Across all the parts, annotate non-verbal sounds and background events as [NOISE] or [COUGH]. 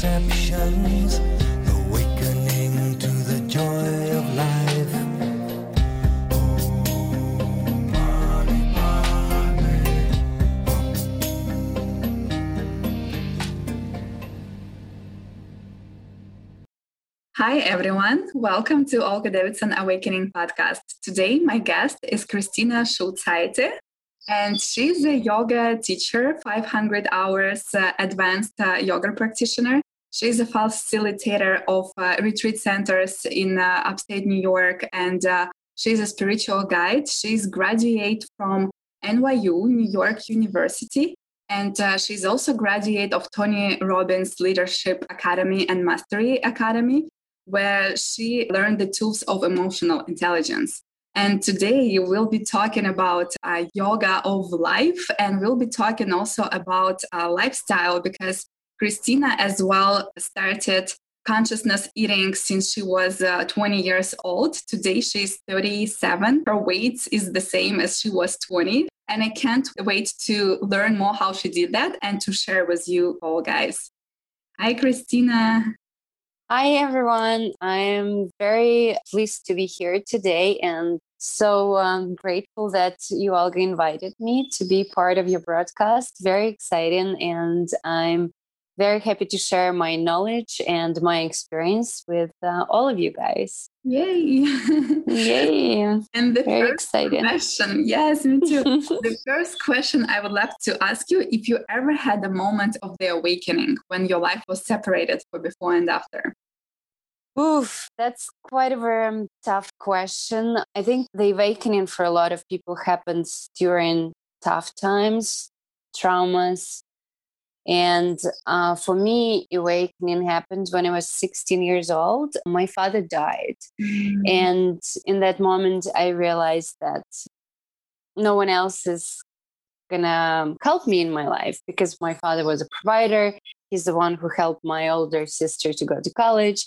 perceptions, awakening to the joy of life. Hi, everyone. Welcome to Olga Davidson Awakening podcast. Today, my guest is Christina Schulzeite, and she's a yoga teacher, 500 hours uh, advanced uh, yoga practitioner. She's a facilitator of uh, retreat centers in uh, upstate New York, and uh, she's a spiritual guide. She's graduate from NYU, New York University, and uh, she's also graduate of Tony Robbins Leadership Academy and Mastery Academy where she learned the tools of emotional intelligence. And today will be talking about uh, yoga of life, and we'll be talking also about uh, lifestyle because Christina as well started consciousness eating since she was uh, 20 years old. Today she's 37. Her weight is the same as she was 20. And I can't wait to learn more how she did that and to share with you all guys. Hi, Christina. Hi, everyone. I'm very pleased to be here today and so um, grateful that you all invited me to be part of your broadcast. Very exciting. And I'm very happy to share my knowledge and my experience with uh, all of you guys. Yay! Yay! [LAUGHS] and the very first exciting. question, yes, me too. [LAUGHS] the first question I would love to ask you if you ever had a moment of the awakening when your life was separated for before and after. Oof, that's quite a very tough question. I think the awakening for a lot of people happens during tough times, traumas. And uh, for me, awakening happened when I was 16 years old. My father died. Mm. And in that moment, I realized that no one else is going to help me in my life because my father was a provider. He's the one who helped my older sister to go to college.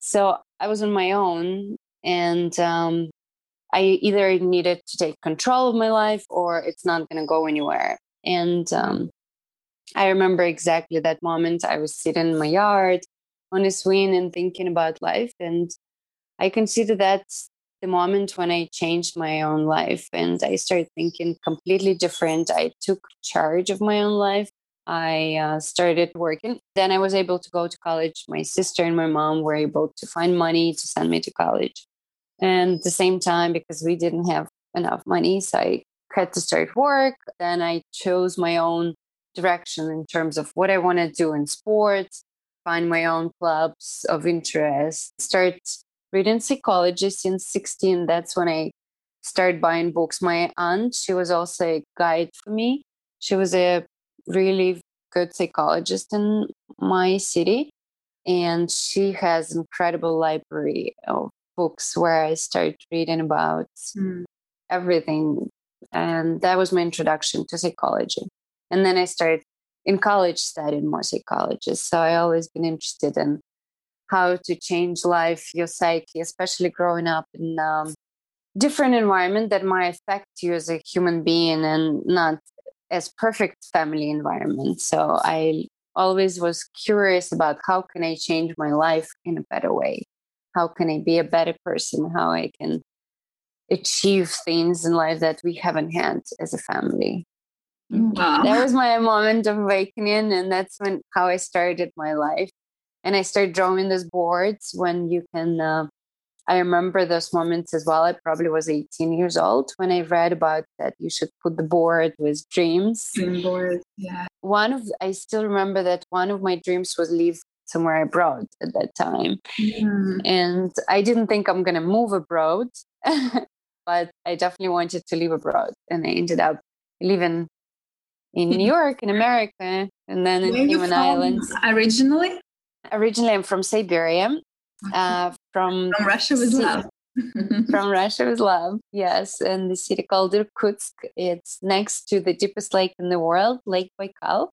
So I was on my own, and um, I either needed to take control of my life or it's not going to go anywhere. And um, I remember exactly that moment. I was sitting in my yard on a swing and thinking about life. And I consider that the moment when I changed my own life and I started thinking completely different. I took charge of my own life I uh, started working. Then I was able to go to college. My sister and my mom were able to find money to send me to college. And at the same time, because we didn't have enough money, so I had to start work. Then I chose my own direction in terms of what I want to do in sports, find my own clubs of interest, start reading psychology since 16. That's when I started buying books. My aunt, she was also a guide for me. She was a really good psychologist in my city and she has incredible library of books where i started reading about Mm. everything and that was my introduction to psychology and then i started in college studying more psychology. So i always been interested in how to change life your psyche especially growing up in um, different environment that might affect you as a human being and not as perfect family environment. So i always was curious about how can i change my life in a better way? How can i be a better person? How i can achieve things in life that we haven't had as a family Wow. that was my moment of awakening and that's when how i started my life and i started drawing those boards when you can uh, i remember those moments as well i probably was 18 years old when i read about that you should put the board with dreams Dream board. Yeah. one of i still remember that one of my dreams was live somewhere abroad at that time Mm. and i didn't think i'm going to move abroad [LAUGHS] but i definitely wanted to live abroad and i ended up living in new [LAUGHS] york in america and then in Where cayman islands originally? originally i'm from siberia uh, from From Russia with Si- love. [LAUGHS] from Russia with love. Yes, and the city called Irkutsk. It's next to the deepest lake in the world, Lake Baikal,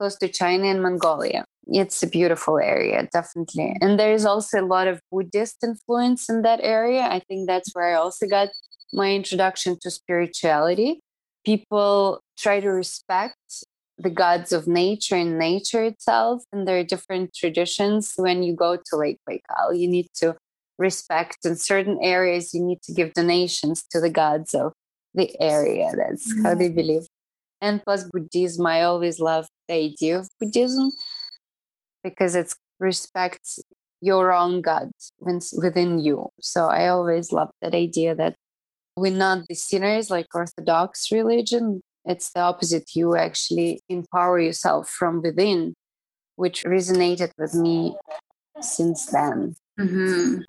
close to China and Mongolia. It's a beautiful area, definitely. And there is also a lot of Buddhist influence in that area. I think that's where I also got my introduction to spirituality. People try to respect the gods of nature and nature itself. And there are different traditions. When you go to Lake Baikal, you need to respect in certain areas, you need to give donations to the gods of the area. That's mm-hmm. how they believe. And plus Buddhism, I always love the idea of Buddhism because it respects your own God within you. So I always love that idea that we're not the sinners like Orthodox religion, it's the opposite. You actually empower yourself from within, which resonated with me since then. Mm-hmm.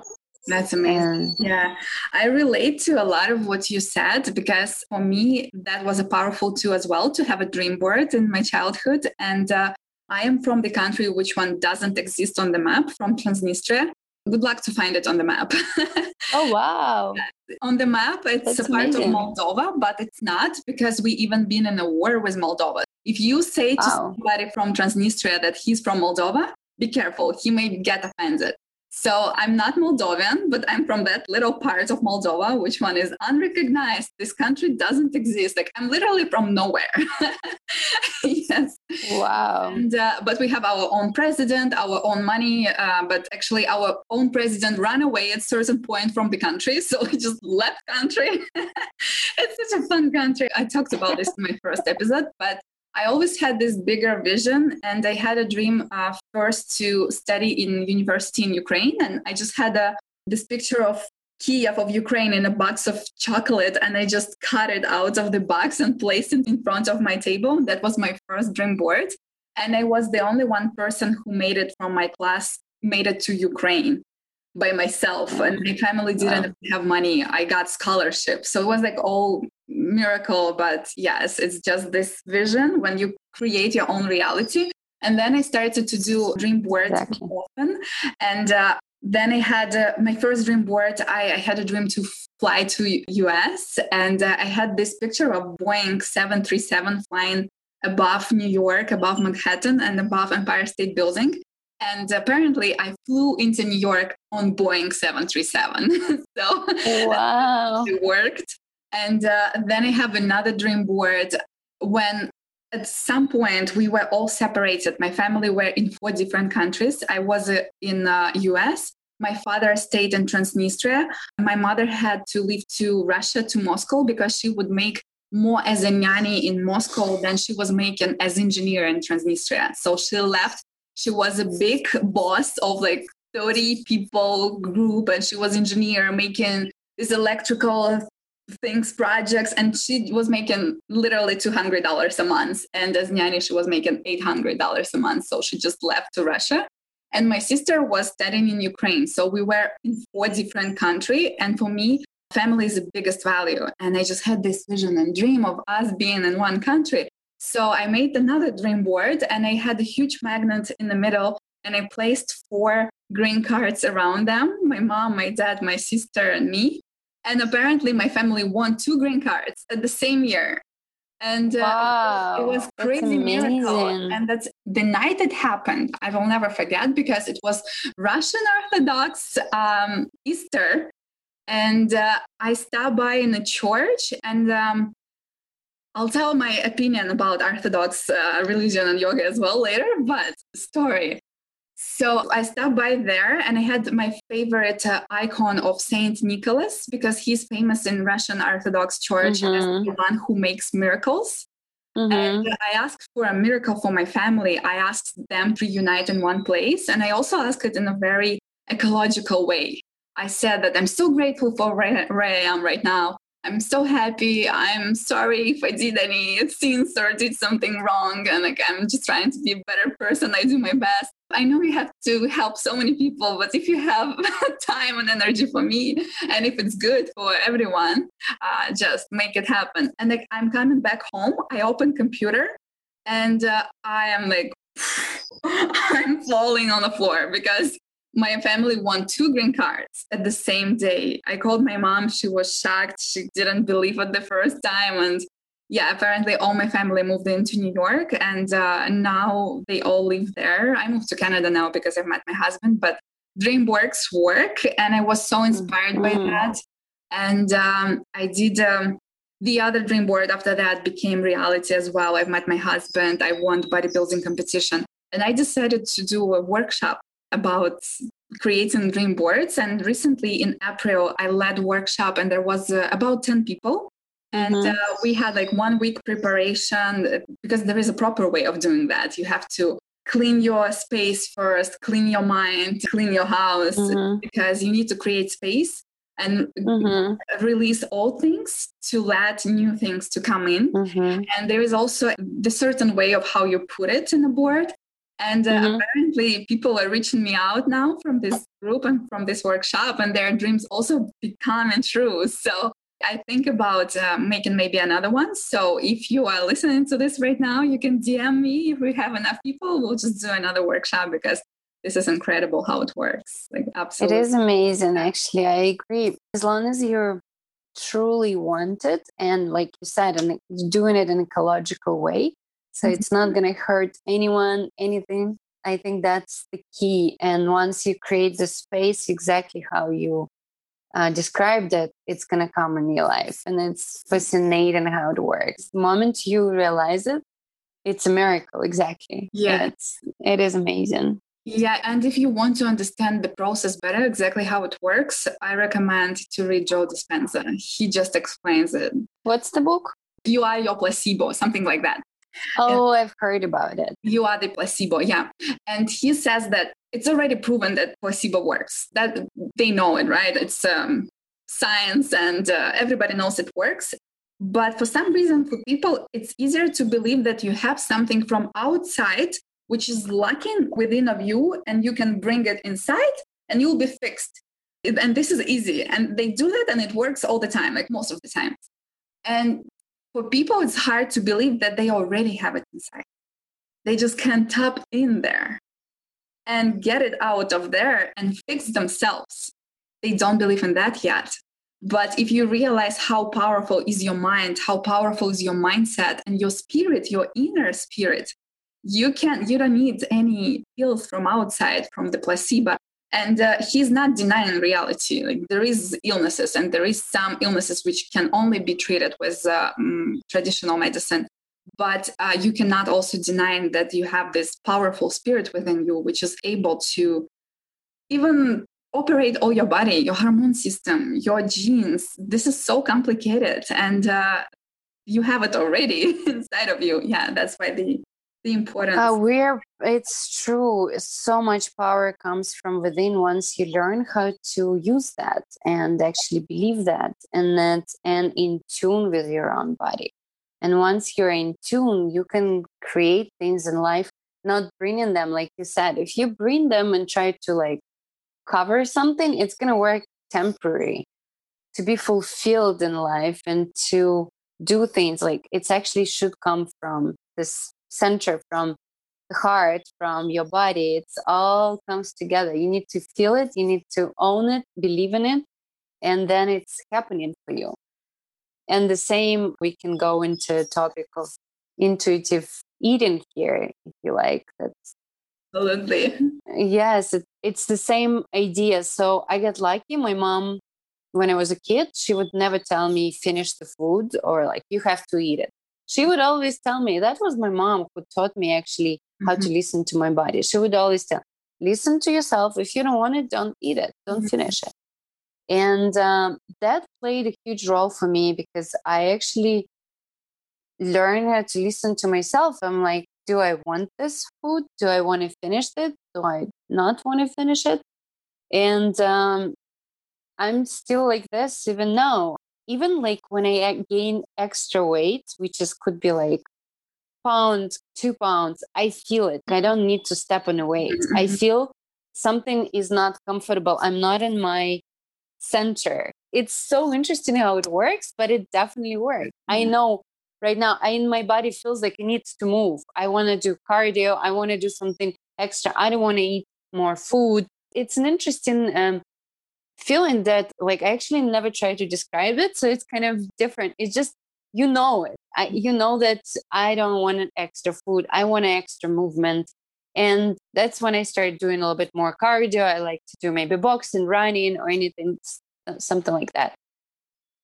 That's amazing. Yeah. I relate to a lot of what you said because for me, that was a powerful tool as well to have a dream board in my childhood. And uh, I am from the country which one doesn't exist on the map, from Transnistria. Good luck to find it on the map. [LAUGHS] oh, wow. on the map, it's That's a part amazing. of Moldova, but it's not because we even been in a war with Moldova. If you say to wow. somebody from Transnistria that he's from Moldova, be careful. He may get offended. So I'm not Moldovan, but I'm from that little part of Moldova, which one is unrecognized. This country doesn't exist. Like I'm literally from nowhere. [LAUGHS] yes. Wow. And, uh, but we have our own president, our own money. Uh, but actually, our own president ran away at certain point from the country, [LAUGHS] so he just left country. [LAUGHS] it's such a fun country. I talked about this in my first episode, but I always had this bigger vision, and I had a dream uh, first to study in university in Ukraine. And I just had a, this picture of Kiev of Ukraine in a box of chocolate, and I just cut it out of the box and placed it in front of my table. That was my first dream board, and I was the only one person who made it from my class made it to Ukraine by myself and my family didn't wow. have money i got scholarship so it was like all miracle but yes it's just this vision when you create your own reality and then i started to do dream boards exactly. often and uh, then i had uh, my first dream board I, I, had a dream to fly to us and uh, i had this picture of boeing 737 flying above new york above manhattan and above empire state building and apparently, I flew into New York on Boeing 737. [LAUGHS] so wow. [LAUGHS] it worked. And uh, then I have another dream board when at some point we were all separated. My family were in four different countries. I was uh, in uh, US. My father stayed in Transnistria. My mother had to leave to Russia to Moscow because she would make more as a nanny in Moscow than she was making as engineer in Transnistria. So she left she was a big boss of like 30 people group and she was engineer making these electrical things projects and she was making literally $200 a month. And as nanny she was making $800 a month. So she just left to russia. And my sister was studying in ukraine. So we were in four different countries and for me family is the biggest value. And i just had this vision and dream of us being in one country. So I made another dream board and I had a huge magnet in the middle and I placed four green cards around them. My mom, my dad, my sister, and me. And apparently, my family won two green cards at the same year. And uh, wow, it was crazy miracle. And that's the night it happened. I will never forget because it was Russian Orthodox um, Easter. And uh, I stopped by in a church and um, I'll tell my opinion about Orthodox uh, religion and yoga as well later, but story. So I stopped by there and I had my favorite uh, icon of Saint Nicholas because he's famous in Russian Orthodox Church mm-hmm. as the one who makes miracles. Mm-hmm. And I asked for a miracle for my family. I asked them to unite in one place. And I also asked it in a very ecological way. I said that I'm so grateful for where, where I am right now. I'm so happy. I'm sorry if I did any sins or did something wrong. And like, I'm just trying to be a better person. I do my best. I know you have to help so many people, but if you have [LAUGHS] time and energy for me, and if it's good for everyone, uh, just make it happen. And like, I'm coming back home. I open computer and uh, I am like, [SIGHS] I'm falling on the floor because my family won two green cards at the same day. I called my mom. She was shocked. She didn't believe it the first time. And yeah, apparently all my family moved into New York and uh, now they all live there. I moved to Canada now because I've met my husband, but dream boards work. And I was so inspired mm-hmm. by that. And um, I did um, the other dream board after that became reality as well. I've met my husband. I won the bodybuilding competition. And I decided to do a workshop about creating dream boards. And recently in April, I led workshop and there was uh, about 10 people. And mm-hmm. uh, we had like one week preparation uh, because there is a proper way of doing that. You have to clean your space first, clean your mind, clean your house mm-hmm. because you need to create space and mm-hmm. release all things to let new things to come in mm-hmm. and there is also the certain way of how you put it in a board and uh, mm-hmm. apparently people are reaching me out now from this group and from this workshop and their dreams also becoming true so i think about uh, making maybe another one so if you are listening to this right now you can dm me if we have enough people we'll just do another workshop because this is incredible how it works. Like absolutely. It is amazing actually. I agree. As long as you're truly want it and like you said and doing it in an ecological way. So mm-hmm. it's not gonna hurt anyone, anything. I think that's the key. And once you create the space exactly how you uh, described it, it's going to come in your life. And it's fascinating how it works. The moment you realize it, it's a miracle. Exactly. Yeah. It's, it is amazing. Yeah, and if you want to understand the process better, exactly how it works, I recommend to read Joe Dispenza. He just explains it. What's the book? You are your placebo, something like that. Oh, I've heard about it. You are the placebo, yeah. And he says that it's already proven that placebo works. That they know it, right? It's um, science, and uh, everybody knows it works. But for some reason, for people, it's easier to believe that you have something from outside which is lacking within of you and you can bring it inside and you'll be fixed and this is easy and they do that and it works all the time like most of the time and for people it's hard to believe that they already have it inside. They just can't tap in there and get it out of there and fix themselves. They don't believe in that yet. But if you realize how powerful is your mind how powerful is your mindset and your spirit your inner spirit you can't. you don't need any pills from outside from the placebo and uh, he's not denying reality. Like there is illnesses and there is some illnesses which can only be treated with uh, um, traditional medicine. But uh, you cannot also deny that you have this powerful spirit within you which is able to even operate all your body your hormone system your genes. This is so complicated and uh, you have it already [LAUGHS] inside of you. Yeah that's why the the importance. Uh, we're it's true so much power comes from within once you learn how to use that and actually believe that and that and in tune with your own body. And once you're in tune you can create things in life not bringing them like you said. If you bring them and try to like cover something it's going to work temporary to be fulfilled in life and to do things. Like it's actually should come from this center from the heart from your body it's all comes together. You need to feel it you need to own it believe in it and then it's happening for you. And the same we can go into topic of intuitive eating here if you like that's absolutely. Yes it, it's the same idea. So i get lucky my mom when i was a kid she would never tell me finish the food or like you have to eat it she would always tell me that was my mom who taught me actually how mm-hmm. to listen to my body. She would always tell listen to yourself. If you don't want it don't eat it. Don't mm-hmm. finish it. And um, that played a huge role for me because i actually learned how to listen to myself. I'm like do i want this food? Do i want to finish it? Do i not want to finish it? And um, i'm still like this even now even like when I gain extra weight, which is could be like pounds, two pounds, I feel it. I don't need to step on a weight. [LAUGHS] I feel something is not comfortable. I'm not in my center. It's so interesting how it works, but it definitely works. I mm-hmm. know right now, I in my body feels like it needs to move. I want to do cardio. I want to do something extra. I don't want to eat more food. It's an interesting um, feeling that like I actually never tried to describe it. So it's kind of different. It's just you know it. I, you know that I don't want an extra food. I want an extra movement. And that's when I started doing a little bit more cardio. I like to do maybe boxing, running, or anything, something like that.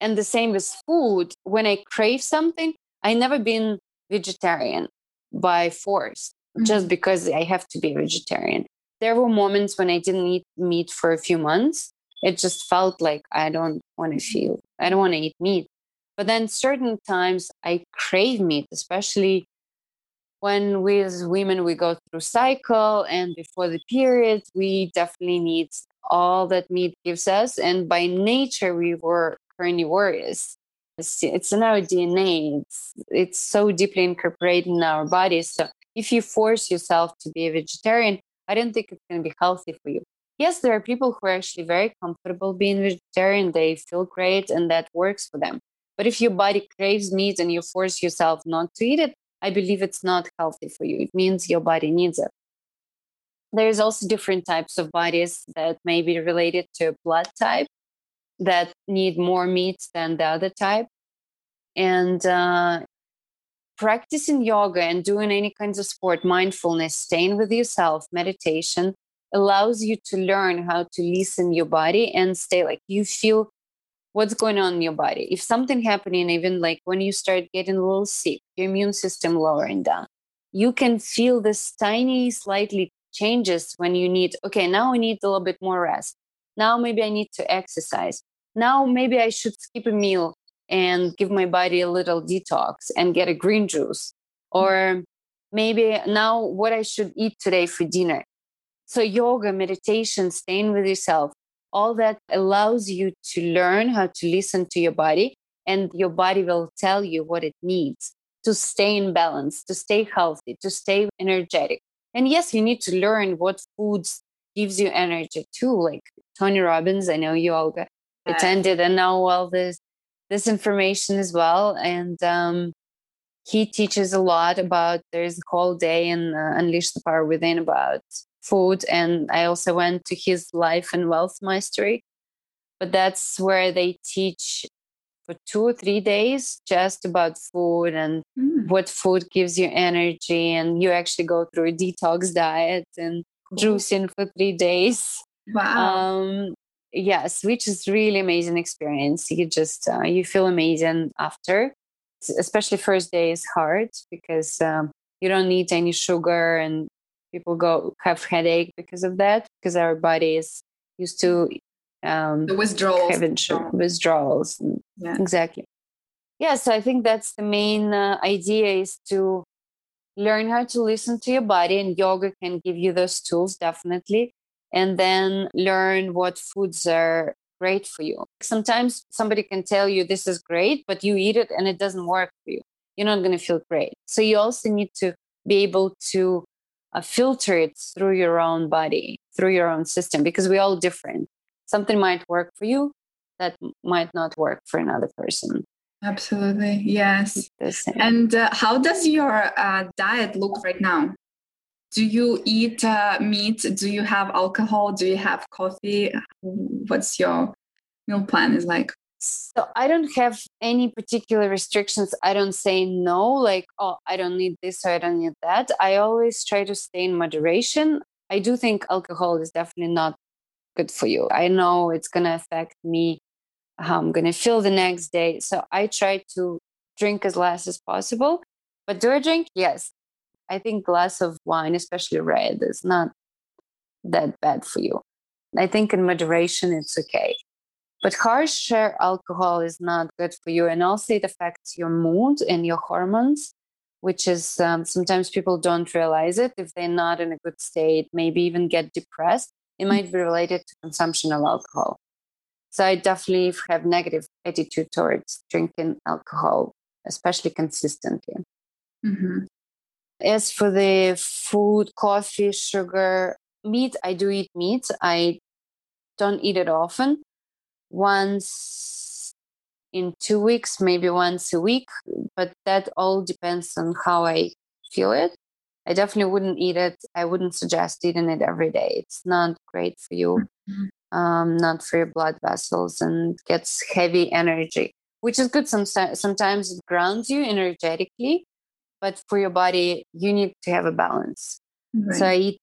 And the same with food. When I crave something, I never been vegetarian by force, mm-hmm. just because I have to be vegetarian. There were moments when I didn't eat meat for a few months. It just felt like I don't want to mm-hmm. feel, I don't want to eat meat. But then certain times I crave meat, especially when we as women we go through cycle and before the period we definitely need all that meat gives us. And by nature we were carnivorous it's, it's in our dna it's, it's so deeply incorporated in our bodies. So if you force yourself to be a vegetarian i don't think it's going to be healthy for you yes there are people who are actually very comfortable being vegetarian they feel great and that works for them but if your body craves meat and you force yourself not to eat it I believe it's not healthy for you. It means your body needs it. There's also different types of bodies that may be related to blood type that need more meat than the other type. And uh, practicing yoga and doing any kinds of sport, mindfulness, staying with yourself, meditation allows you to learn how to listen your body and stay like you feel what's going on in your body. If something happening, even like when you start getting a little sick, your immune system lowering down, you can feel this tiny, slightly changes when you need, okay, now I need a little bit more rest. Now maybe I need to exercise. Now maybe I should skip a meal and give my body a little detox and get a green juice. Mm. Or maybe now what I should eat today for dinner. So, yoga, meditation, staying with yourself, all that allows you to learn how to listen to your body and your body will tell you what it needs to stay in balance to stay healthy to stay energetic. And yes you need to learn what foods gives you energy too like tony robbins i know you all attended and know all this this information as well. And um, he teaches a lot about there's a whole day in uh, unleash the power within about food and i also went to his life and wealth mastery but that's where they teach for two or three days just about food and mm. what food gives you energy and you actually go through a detox diet and cool. juicing for three days. Wow. Um, yes which is really amazing experience. You just uh, you feel amazing after. Especially first day is hard because um, you don't need any sugar and people go have headache because of that because our body is used to um, the withdrawals. having withdrawals. Yeah. exactly. Yeah so i think that's the main uh, idea is to learn how to listen to your body and yoga can give you those tools definitely and then learn what foods are great for you. Sometimes somebody can tell you this is great but you eat it and it doesn't work for you. You're not going to feel great. So you also need to be able to uh, filter it through your own body, through your own system, because we're all different. Something might work for you that might not work for another person. Absolutely, yes. And uh, how does your uh, diet look right now? Do you eat uh, meat? Do you have alcohol? Do you have coffee? What's your meal plan is like? So I don't have any particular restrictions. I don't say no, like, oh, I don't need this or I don't need that. I always try to stay in moderation. I do think alcohol is definitely not good for you. I know it's going to affect me, how I'm going to feel the next day. So I try to drink as less as possible. But do I drink? Yes. I think glass of wine, especially red, is not that bad for you. I think in moderation, it's okay. But harsher alcohol is not good for you. And also, it affects your mood and your hormones, which is um, sometimes people don't realize it. If they're not in a good state, maybe even get depressed, it might be related to consumption of alcohol. So I definitely have negative attitude towards drinking alcohol, especially consistently. Mm-hmm. As for the food, coffee, sugar, meat, I do eat meat. I don't eat it often once in two weeks, maybe once a week, but that all depends on how I feel it. I definitely wouldn't eat it. I wouldn't suggest eating it every day. It's not great for you, mm-hmm. um, not for your blood vessels, and gets heavy energy, which is good. Sometimes, sometimes it grounds you energetically, but for your body, you need to have a balance. Right. So I eat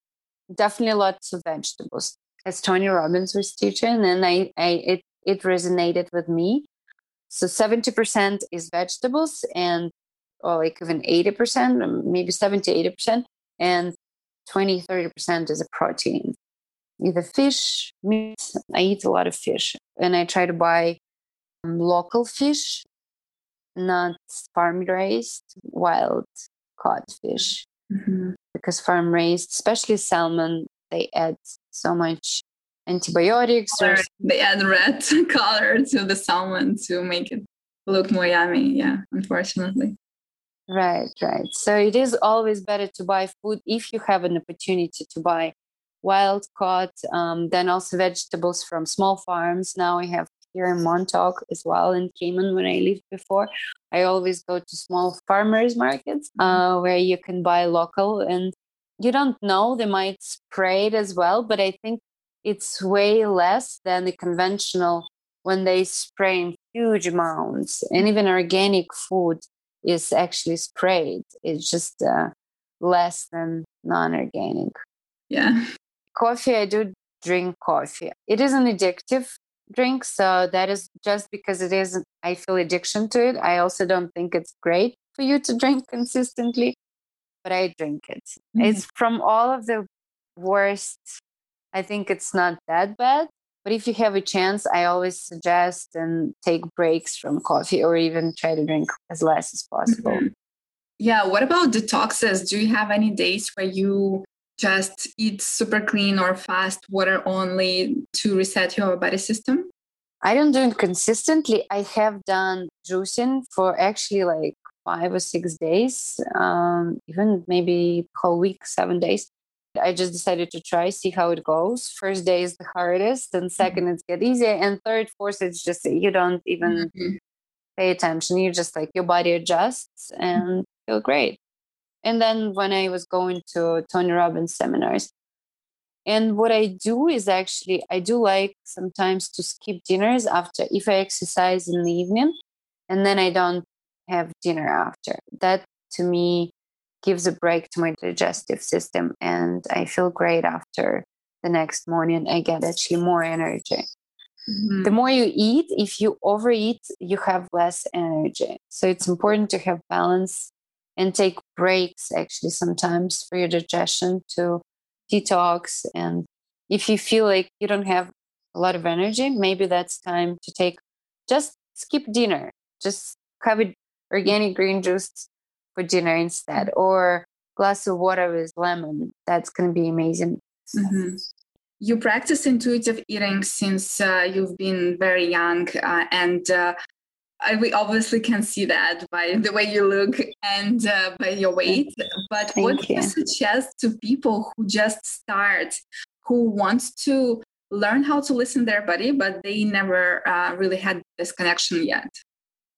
definitely lots of vegetables, as Tony Robbins was teaching, and I, I it it resonated with me. So 70% is vegetables and or like even 80%, maybe 70, 80%, and 20, 30% is a protein. Either fish, meat. I eat a lot of fish and I try to buy um, local fish, not farm raised, wild caught fish. Mm-hmm. Because farm raised, especially salmon, they add so much antibiotics. Or... They add red [LAUGHS] color to the salmon to make it look more yummy. Yeah, unfortunately. Right, right. So it is always better to buy food if you have an opportunity to buy wild caught, um, then also vegetables from small farms. Now I have here in Montauk as well in Cayman when I lived before. I always go to small farmers markets mm-hmm. uh, where you can buy local and you don't know, they might spray it as well, but I think it's way less than the conventional when they spray in huge amounts. And even organic food is actually sprayed. It's just uh, less than non-organic. Yeah. Coffee, I do drink coffee. It is an addictive drink, so that is just because it is. I feel addiction to it. I also don't think it's great for you to drink [LAUGHS] consistently, but I drink it. Mm-hmm. It's from all of the worst. I think it's not that bad, but if you have a chance, I always suggest and take breaks from coffee or even try to drink as less as possible. Mm-hmm. Yeah. What about detoxes? Do you have any days where you just eat super clean or fast water only to reset your body system? I don't do it consistently. I have done juicing for actually like five or six days, um, even maybe whole week, seven days. I just decided to try, see how it goes. First day is the hardest, and 2nd mm-hmm. it's get easier, and third, fourth, it's just you don't even mm-hmm. pay attention. You just like your body adjusts and mm-hmm. feel great. And then when I was going to Tony Robbins seminars, and what I do is actually I do like sometimes to skip dinners after if I exercise in the evening, and then I don't have dinner after. That to me gives a break to my digestive system and I feel great after the next morning. I get actually more energy. Mm-hmm. The more you eat, if you overeat, you have less energy. So it's important to have balance and take breaks actually sometimes for your digestion to detox. And if you feel like you don't have a lot of energy, maybe that's time to take just skip dinner, just have it organic green juice for dinner instead or glass of water with lemon. That's going to be amazing. Mm-hmm. you practice intuitive eating since uh, you've been very young uh, and uh, I, we obviously can see that by the way you look and uh, by your weight. but Thank what do you. you. suggest to people who just start who want to learn how to listen their body but they never uh, really had this connection yet?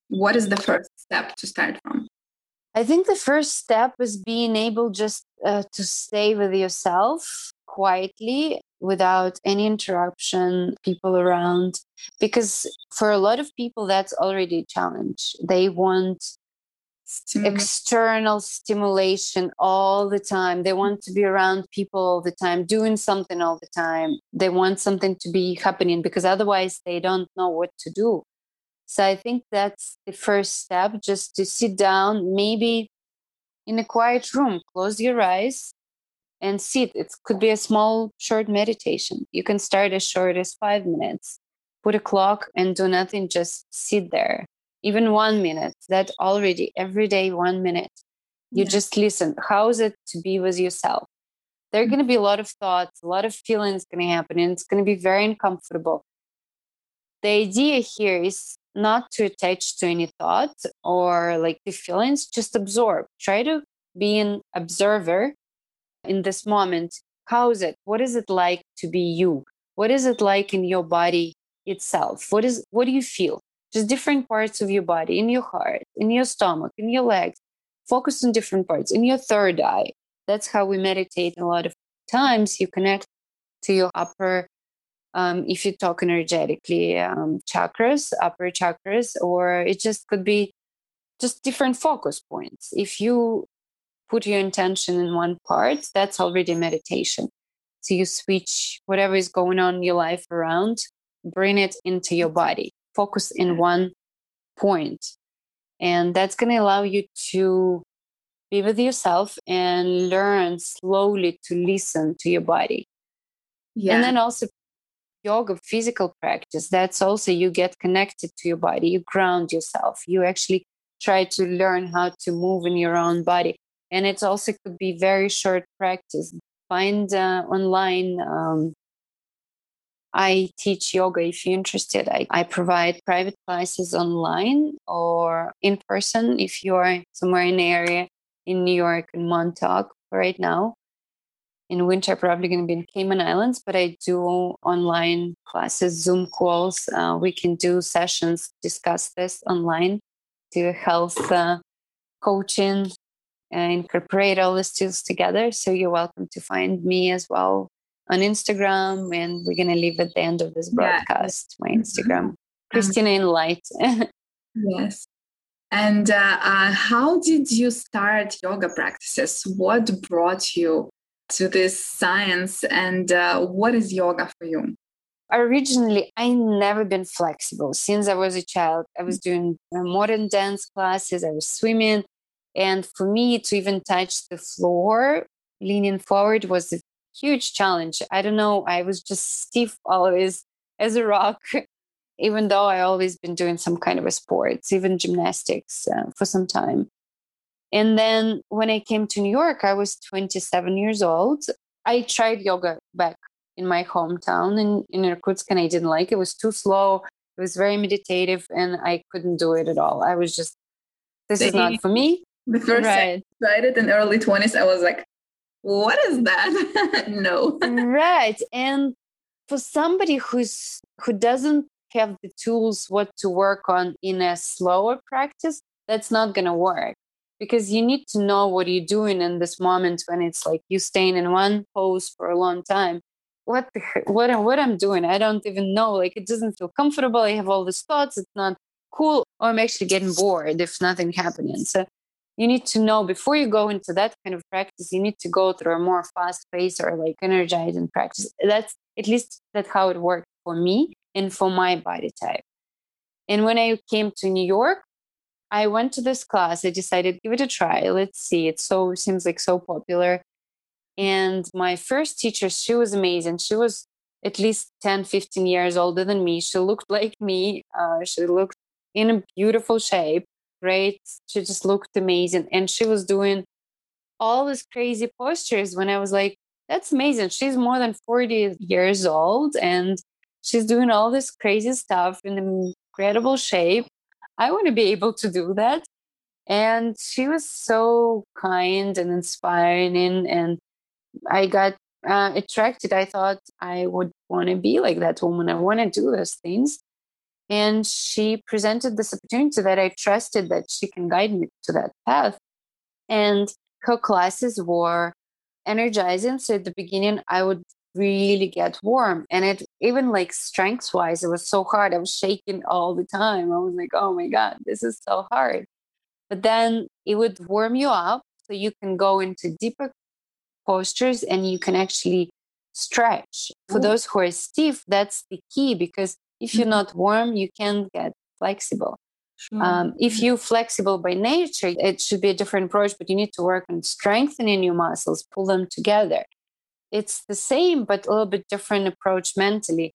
What is the first step to start from I think the first step is being able just uh, to stay with yourself quietly without any interruption, people around. Because for a lot of people, that's already a challenge. They want external stimulation all the time. They want to be around people all the time, doing something all the time. They want something to be happening because otherwise they don't know what to do. So I think that's the first step just to sit down, maybe in a quiet room, close your eyes and sit. It could be a small, short meditation. You can start as short as five minutes. Put a clock and do nothing, just sit there. Even one minute, that already every day, one minute. You yeah. just listen. How is it to be with yourself? There are going to be a lot of thoughts, a lot of feelings going to happen, and it's going to be very uncomfortable. The idea here is not to attach to any thought or like the feelings, just absorb. Try to be an observer in this moment. How is it? What is it like to be you? What is it like in your body itself? What is what do you feel? Just different parts of your body, in your heart, in your stomach, in your legs. Focus on different parts, in your third eye. That's how we meditate a lot of times. You connect to your upper um, if you talk energetically um, chakras upper chakras or it just could be just different focus points if you put your intention in one part that's already meditation so you switch whatever is going on in your life around bring it into your body focus in one point. And that's going to allow you to be with yourself and learn slowly to listen to your body. Yeah. And then also yoga physical practice that's also you get connected to your body you ground yourself you actually try to learn how to move in your own body and it also could be very short practice find uh, online um, I teach yoga if you're interested. I, I provide private classes online or in person if you're somewhere in the area in New York and Montauk right now. In winter, probably going to be in Cayman Islands, but I do online classes, Zoom calls. Uh, we can do sessions, discuss this online, do health uh, coaching, and incorporate all these tools together. So you're welcome to find me as well on Instagram, and we're gonna leave at the end of this broadcast yeah. my Instagram, mm-hmm. Christina in Light. [LAUGHS] yes. And uh, uh, how did you start yoga practices? What brought you to this science, and uh, what is yoga for you? Originally, I never been flexible since I was a child. I was doing uh, modern dance classes. I was swimming, and for me to even touch the floor, leaning forward was a huge challenge. I don't know. I was just stiff always as a rock, [LAUGHS] even though I always been doing some kind of a sports, even gymnastics uh, for some time. And then when I came to New York, I was 27 years old. I tried yoga back in my hometown in, in Irkutsk and I didn't like it. It was too slow. It was very meditative and I couldn't do it at all. I was just, this is not for me. The first right. I tried it in early 20s, I was like, what is that? [LAUGHS] no. right. And for somebody who's who doesn't have the tools what to work on in a slower practice, that's not gonna work. Because you need to know what you're doing in this moment when it's like you staying in one pose for a long time. What the, what what I'm doing? I don't even know. Like it doesn't feel comfortable. I have all these thoughts. It's not cool. Or I'm actually getting bored if nothing happening. So you need to know before you go into that kind of practice you need to go through a more fast pace or like energizing practice that's at least that's how it worked for me and for my body type and when i came to new york i went to this class i decided give it a try let's see it so seems like so popular and my first teacher she was amazing she was at least 10 15 years older than me she looked [LAUGHS] like me uh, she looked in a beautiful shape great. She just looked amazing. And she was doing all these crazy postures when I was like, that's amazing. She's more than 40 years old and she's doing all this crazy stuff in incredible shape. I want to be able to do that. And she was so kind and inspiring. And I got uh, attracted. I thought I would want to be like that woman. I want to do those things. And she presented this opportunity that I trusted that she can guide me to that path. And her classes were energizing. So at the beginning, I would really get warm. And it even like strength wise, it was so hard. I was shaking all the time. I was like, oh my God, this is so hard. But then it would warm you up so you can go into deeper postures and you can actually stretch. For those who are stiff, that's the key because if you're mm-hmm. not warm, you can't get flexible. Sure. Um, if you're flexible by nature, it should be a different approach, but you need to work on strengthening your muscles, pull them together. It's the same, but a little bit different approach mentally.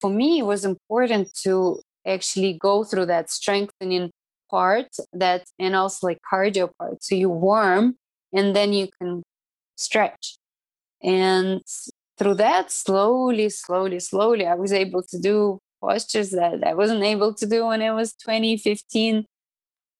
For me, it was important to actually go through that strengthening part that and also like cardio part. So you warm and then you can stretch. And through that, slowly, slowly, slowly, I was able to do postures that I wasn't able to do when I was 20, 15,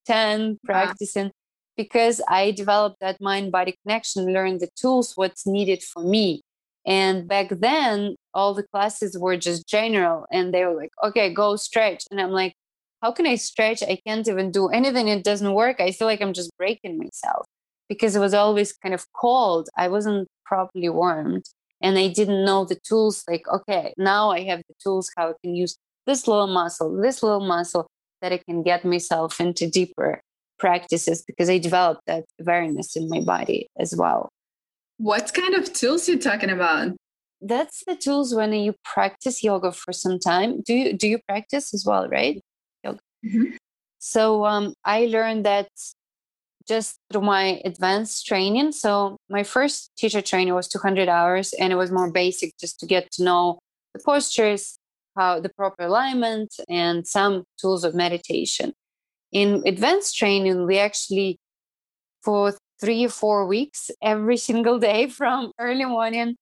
10, practicing. Wow. Because I developed that mind body connection, learned the tools, what's needed for me. And back then, all the classes were just general and they were like, okay, go stretch. And I'm like, how can I stretch? I can't even do anything. It doesn't work. I feel like I'm just breaking myself because it was always kind of cold. I wasn't properly warmed and I didn't know the tools. Like, okay, now I have the tools how I can use this little muscle, this little muscle that I can get myself into deeper practices because I developed that awareness in my body as well. What kind of tools you talking about? That's the tools when you practice yoga for some time. Do you do you practice as well, right? Yoga. Mm-hmm. So um, I learned that just through my advanced training. So my first teacher training was 200 hours, and it was more basic, just to get to know the postures, how the proper alignment, and some tools of meditation. In advanced training, we actually for three or four weeks every single day [LAUGHS] from early morning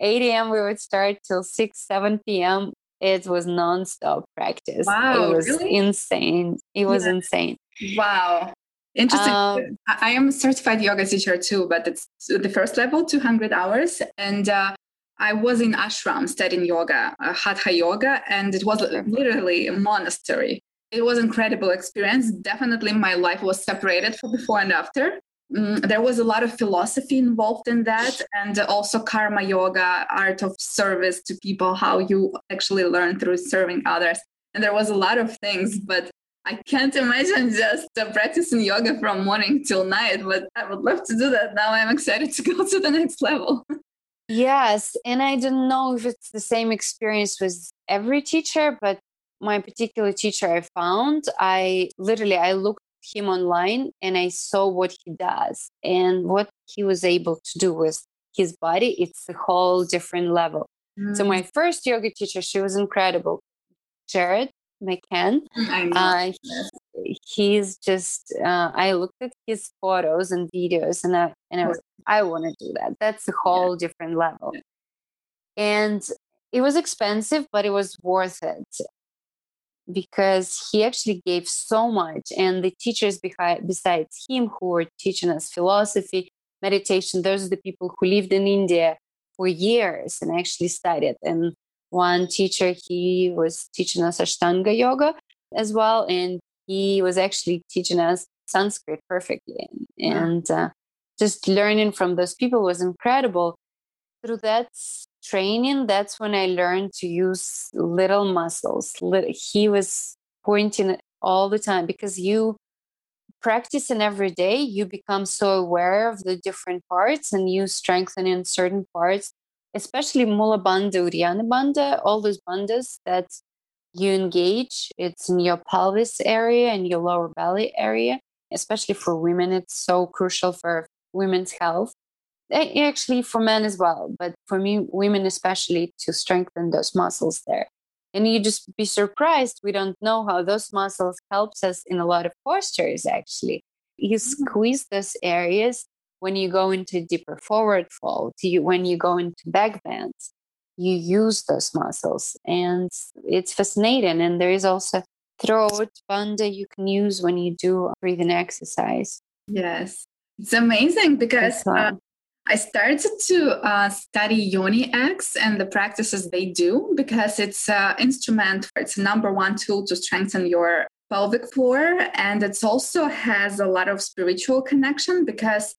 8 a.m we would start till 6 7 p.m it was non-stop practice wow, it was really? insane it was Yeah. insane Wow. Interesting. Um, I am a certified yoga teacher too, but it's the first level, 200 hours. And uh, I was in ashram studying yoga, uh, hatha yoga, and it was literally a monastery. It was incredible experience. Definitely my life was separated for before and after. Mm, there was a lot of philosophy involved in that and also karma yoga, art of service to people, how you actually learn through serving others. And there was a lot of things, but I can't imagine just uh, practicing yoga from morning till night, but I would love to do that. Now I'm excited to [LAUGHS] go to the next level. Yes, and I don't know if it's the same experience with every teacher, but my particular teacher I found, I literally I looked him online and I saw what he does and what he was able to do with his body. It's a whole different level. So my first yoga teacher, she was incredible, Jared McCann. I know. Uh, Yes. he's just uh, i looked at his photos and videos and i and i was i want to do that that's a whole different level Yeah. and it was expensive but it was worth it because he actually gave so much and the teachers behind besides him who were teaching us philosophy meditation those are the people who lived in india for years and actually studied. And one teacher he was teaching us ashtanga yoga as well and he was actually teaching us sanskrit perfectly. And uh, just learning from those people was incredible. Through that training that's when i learned to use little muscles. He was pointing all the time because you practicing every day you become so aware of the different parts and you strengthen in certain parts especially mula bandha uddiyana bandha all those bandhas that you engage it's in your pelvis area and your lower belly area especially for women it's so crucial for women's health actually for men as well but for me women especially to strengthen those muscles there. And you just be surprised we don't know how those muscles helps us in a lot of postures actually. You squeeze those areas when you go into deeper forward fold you when you go into back bends you use those muscles and it's fascinating. And there is also throat bandha you can use when you do breathing exercise. Yes. It's amazing because uh, I started to uh, study Yoni X and the practices they do because it's an instrument, it's a number one tool to strengthen your pelvic floor. And it also has a lot of spiritual connection because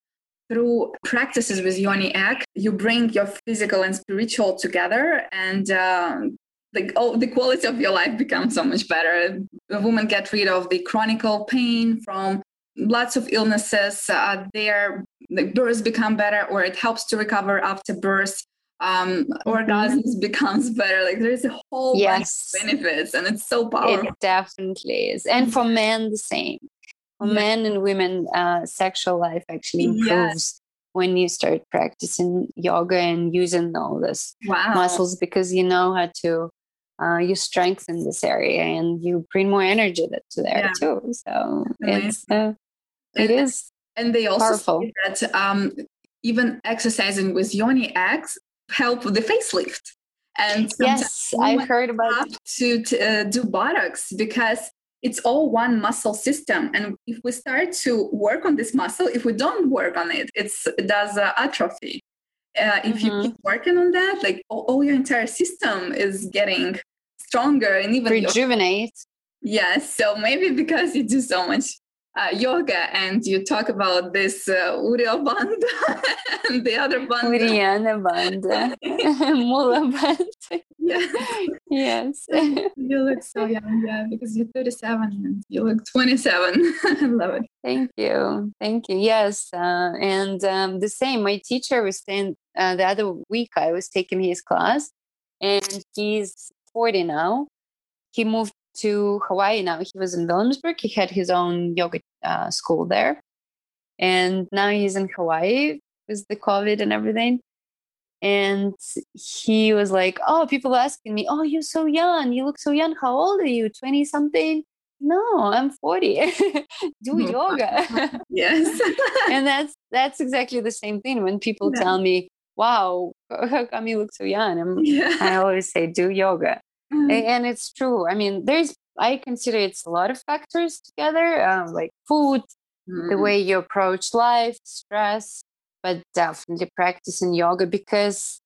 through practices with Yoni X, you bring your physical and spiritual together and um, the, oh, the quality of your life becomes so much better. A woman get rid of the chronic pain from lots of illnesses uh, their the births become better or it helps to recover after birth um orgasms [LAUGHS] becomes better like there's a whole Yes. bunch of benefits and it's so powerful It definitely is. And for men, the same. For Yeah. men and women, uh, sexual life actually Yes. improves when you start practicing yoga and using all those wow muscles because you know how to. Uh, you strengthen this area and you bring more energy to there Yeah. too. So it's uh, it And- is and they also powerful. say that um even exercising with yoni x help with the facelift and yes. I've heard about to, to uh, do buttocks because it's all one muscle system and if we start to work on this muscle if we don't work on it it's it does uh, atrophy uh, if you Mhm. keep working on that like all, all your entire system is getting stronger and even your rejuvenate. Yes, so maybe because you do so much uh, yoga and you talk about this uh, Bandha [LAUGHS] and the other Bandha. Uddiyana bandha, [LAUGHS] mula bandha. Yeah. [LAUGHS] Yes. you look so young, yeah, because you're 37 and you look 27. I love it. Thank you. Thank you. Yes. Uh, and um, the same, my teacher was saying uh, the other week, I was taking his class and he's 40 now. He moved to Hawaii now. He was in Williamsburg. He had his own yoga uh, school there. And now he's in Hawaii with the COVID and everything. And he was like, Oh, people asking me, Oh, you're so young. You look so young. How old are you? 20 something? No, I'm 40. [LAUGHS] Do [LAUGHS] yoga. [LAUGHS] yes. and that's that's exactly the same thing when people Yeah. tell me, Wow, how come you look so young? Yeah. I always say, do yoga. Mm. A- and it's true. I mean there's i consider it's a lot of factors together um, like food the Mm. way you approach life stress but definitely practicing yoga because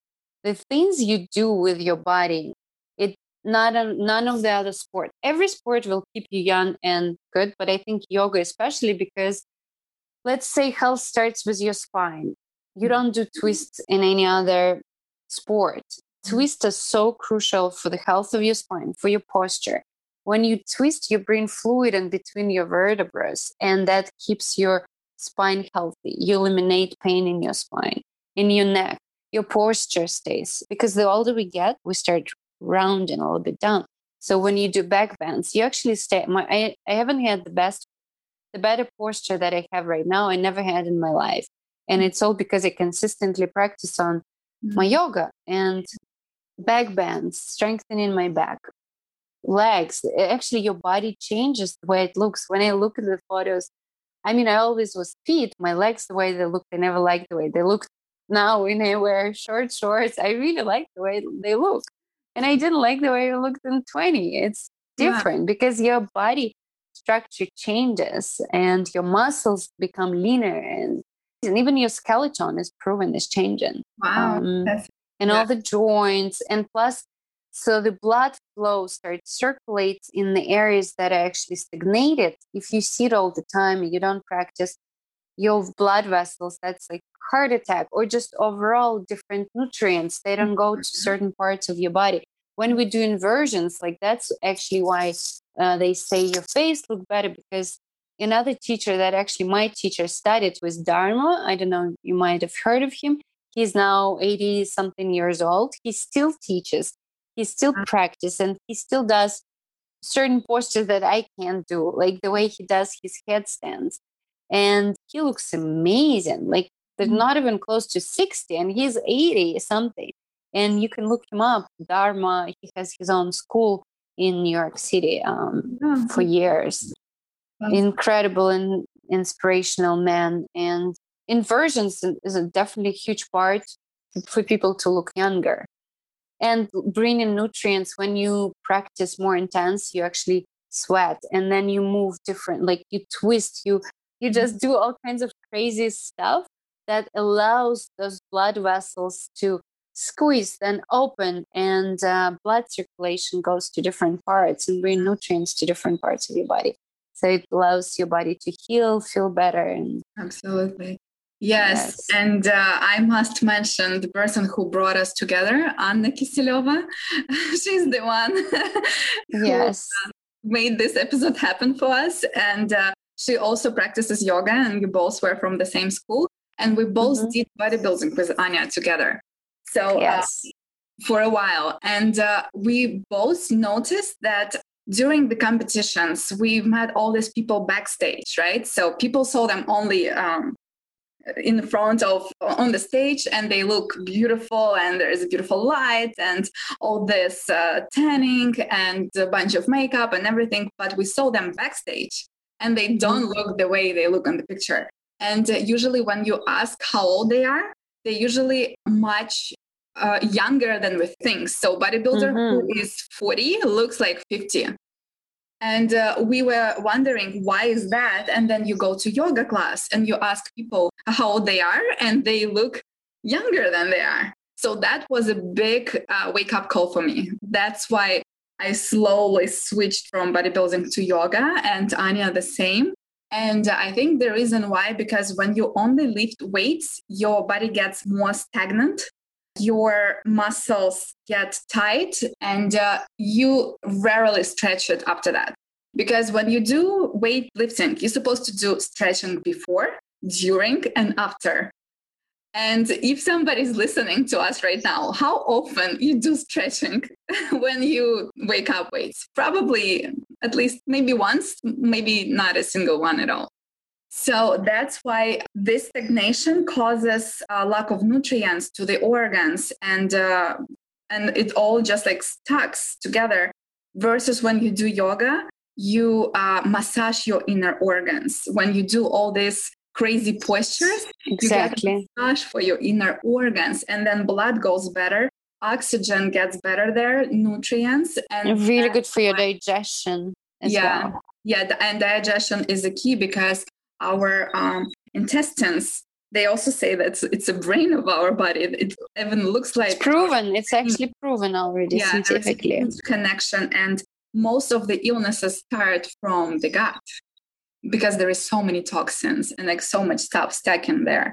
the things you do with your body it not a, none of the other sport. Every sport will keep you young and good but i think yoga especially because let's say health starts with your spine. You don't do twists in any other sport twists is so crucial for the health of your spine, for your posture. When you twist, you bring fluid in between your vertebrae, and that keeps your spine healthy. You eliminate pain in your spine, in your neck. Your posture stays because the older we get, we start rounding a little bit down. So when you do back bends, you actually stay. My, I, I haven't had the best, the better posture that I have right now. I never had in my life, and mm. it's all because I consistently practice on my mm. yoga and back bends, strengthening my back, legs. Actually, your body changes the way it looks. When I look at the photos, I mean, I always was fit. My legs, the way they look, I never liked the way they look. Now, when I wear short shorts, I really like the way they look. And I didn't like the way it looked in 20. It's Yeah. different because your body structure changes and your muscles become leaner and, and even your skeleton is proven is changing Wow. Um, That's and Yeah. all the joints and plus so the blood flow starts circulates in the areas that are actually stagnated if you sit all the time and you don't practice your blood vessels that's like heart attack or just overall different nutrients they don't go to Mhm. certain parts of your body when we do inversions like that's actually why uh, they say your face look better because another teacher that actually my teacher studied was dharma i don't know you might have heard of him he's now 80 something years old he still teaches he still Wow. practices and he still does certain postures that i can't do like the way he does his headstands and he looks amazing like they're Mhm. not even close to 60 and he's 80 something and you can look him up dharma he has his own school in new york city um, yeah. for years Wow. incredible and inspirational man and inversions is a definitely huge part for people to look younger. And bringing nutrients when you practice more intense you actually sweat and then you move different like you twist you you just do all kinds of crazy stuff that allows those blood vessels to squeeze then open and uh, blood circulation goes to different parts and bring nutrients to different parts of your body. So it allows your body to heal feel better and Absolutely. Yes. Yes. And uh, I must mention the person who brought us together, Anna Kiselova. [LAUGHS] She's the one [LAUGHS] who yes made this episode happen for us. And uh, she also practices yoga, and we both were from the same school. And we both Mhm. did bodybuilding with Anya together. So uh, for a while. And uh, we both noticed that during the competitions, we met all these people backstage, right? So people saw them only um, in front of on the stage and they look beautiful and there's a beautiful light and all this uh, tanning and a bunch of makeup and everything but we saw them backstage and they don't look the way they look on the picture. And uh, usually when you ask how old they are they usually much uh, younger than we think. So bodybuilder who is 40 looks like 50 and uh, we were wondering why is that? And then you go to yoga class and you ask people how old they are and they look younger than they are. So that was a big uh, wake up call for me. That's why i slowly switched from bodybuilding to yoga and anya the same. And i think the reason why because when you only lift weights your body gets more stagnant your muscles get tight and uh, you rarely stretch it after that. Because when you do weightlifting, you're supposed to do stretching before, during, and after. And if somebody's listening to us right now, how often you do stretching [LAUGHS] when you wake up? weights? probably at least maybe once, maybe not a single one at all. So that's why this stagnation causes a lack of nutrients to the organs, and uh, and it all just like stucks together. Versus when you do yoga, you uh, massage your inner organs. When you do all these crazy postures, exactly. you get massage for your inner organs, and then blood goes better, oxygen gets better there, nutrients, and really good for your digestion. yeah, well. yeah, and digestion is the key because our um, intestines they also say that it's, it's a brain of our body. It even looks like it's proven it's actually proven already yeah, scientifically. connection and most of the illnesses start from the gut because there is so many toxins and like so much stuff stuck in there.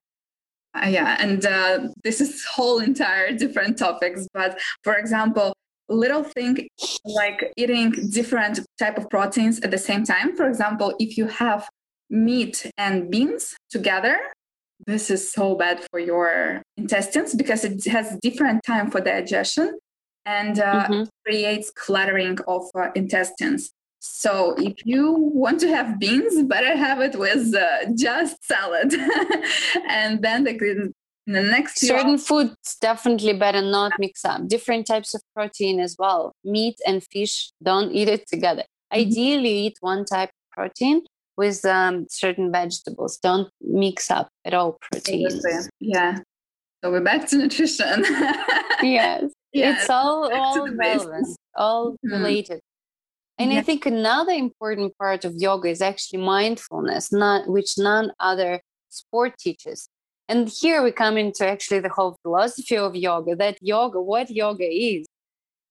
Uh, yeah and uh, this is [LAUGHS] whole entire different topics but for example little thing like eating different type of proteins at the same time. For example if you have meat and beans together. This is so bad for your intestines because it has different time for digestion and uh, mm-hmm. creates cluttering of uh, intestines. So if you want to have beans better have it with uh, just salad. [LAUGHS] And then the, the next certain foods definitely better not mix up. Different types of protein as well. Meat and fish don't eat it together. Mm-hmm. ideally eat one type of protein with um, certain vegetables. Don't mix up at all proteins. Yeah. So we're back to nutrition. yes. [LAUGHS] yes. It's all, all relevant, all mm-hmm. related. And yeah. I think another important part of yoga is actually mindfulness, not which none other sport teaches. And here we come into actually the whole philosophy of yoga, that yoga, what yoga is,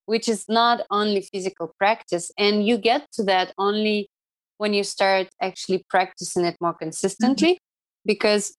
which is not only physical practice. And you get to that only when you start actually practicing it more consistently mm-hmm. because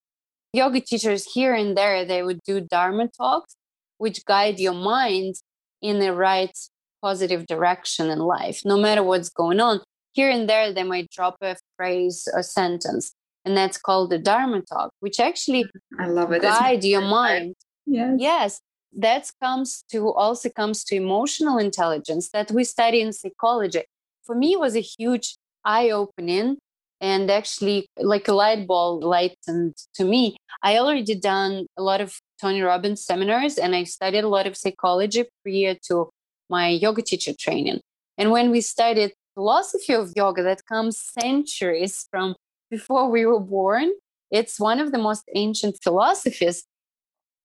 yoga teachers here and there they would do dharma talks which guide your mind in the right positive direction in life no matter what's going on here and there they might drop a phrase or sentence and that's called the dharma talk which actually i love it guide your mind yes. yes that comes to also comes to emotional intelligence that we study in psychology for me was a huge eye opening and actually like a light bulb lightened to me. I already done a lot of Tony Robbins seminars and I studied a lot of psychology prior to my yoga teacher training. And when we studied philosophy of yoga that comes centuries from before we were born, it's one of the most ancient philosophies.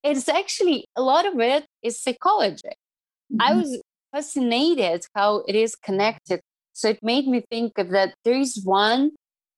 It's actually a lot of it is psychology. Mm-hmm. I was fascinated how it is connected so it made me think of that there is one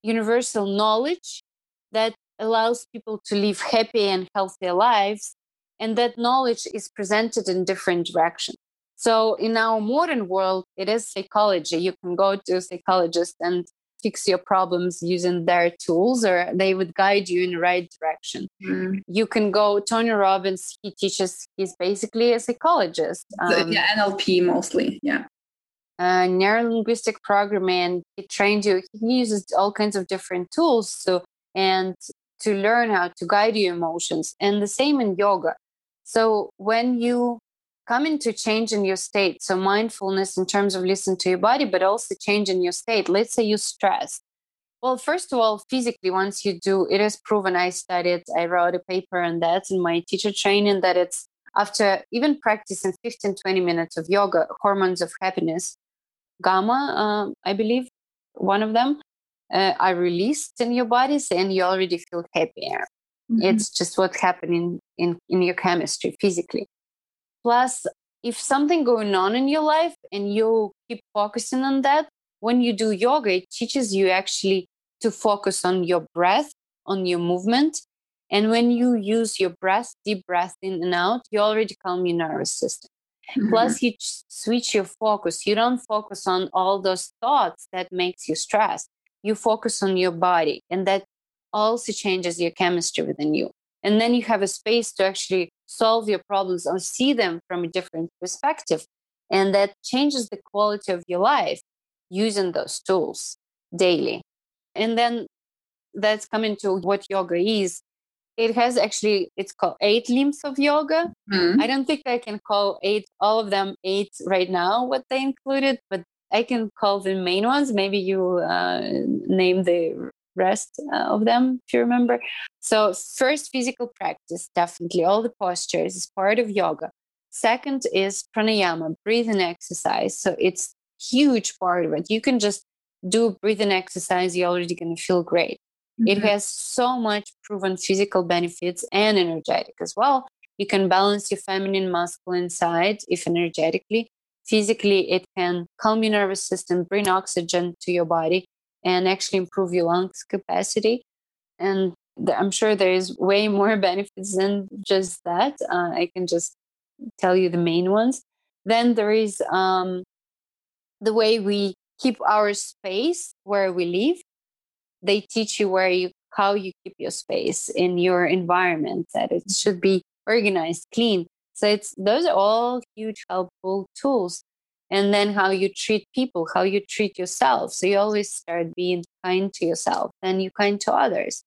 universal knowledge that allows people to live happy and healthy lives. And that knowledge is presented in different directions. So in our modern world, it is psychology. You can go to a psychologist and fix your problems using their tools or they would guide you in the right direction. Mm. You can go, Tony Robbins, he teaches, he's basically a psychologist. Um, yeah, NLP mostly. Yeah uh, neurolinguistic programming. It trains you. He uses all kinds of different tools to and to learn how to guide your emotions. And the same in yoga. So when you come into change in your state, so mindfulness in terms of listen to your body, but also change in your state. Let's say you stress. Well, first of all, physically, once you do, it is proven. I studied, I wrote a paper on that in my teacher training that it's after even practicing 15, 20 minutes of yoga, hormones of happiness gamma, uh, I believe, one of them, uh, are released in your bodies and you already feel happier. Mm-hmm. It's just what's happening in, in your chemistry physically. Plus, if something going on in your life and you keep focusing on that, when you do yoga, it teaches you actually to focus on your breath, on your movement. And when you use your breath, deep breath in and out, you already calm your nervous system. Mm-hmm. Plus, you switch your focus. You don't focus on all those thoughts that makes you stressed. You focus on your body, and that also changes your chemistry within you. And then you have a space to actually solve your problems or see them from a different perspective. And that changes the quality of your life using those tools daily. And then that's coming to what yoga is. It has actually it's called eight limbs of yoga. Mm. I don't think I can call eight all of them eight right now what they included, but I can call the main ones. Maybe you uh, name the rest uh, of them if you remember. So first, physical practice, definitely all the postures is part of yoga. Second is pranayama, breathing exercise. So it's huge part of it. You can just do breathing exercise, you're already going to feel great. It Mhm. has so much proven physical benefits and energetic as well. You can balance your feminine, masculine side if energetically. Physically, it can calm your nervous system, bring oxygen to your body, and actually improve your lungs capacity. And I'm sure there is way more [LAUGHS] benefits than just that. Uh, I can just tell you the main ones. Then there is um, the way we keep our space where we live they teach you where you how you keep your space in your environment that it should be organized clean. So it's those are all huge helpful tools. And then how you treat people how you treat yourself. So you always start being kind to yourself and you kind to others.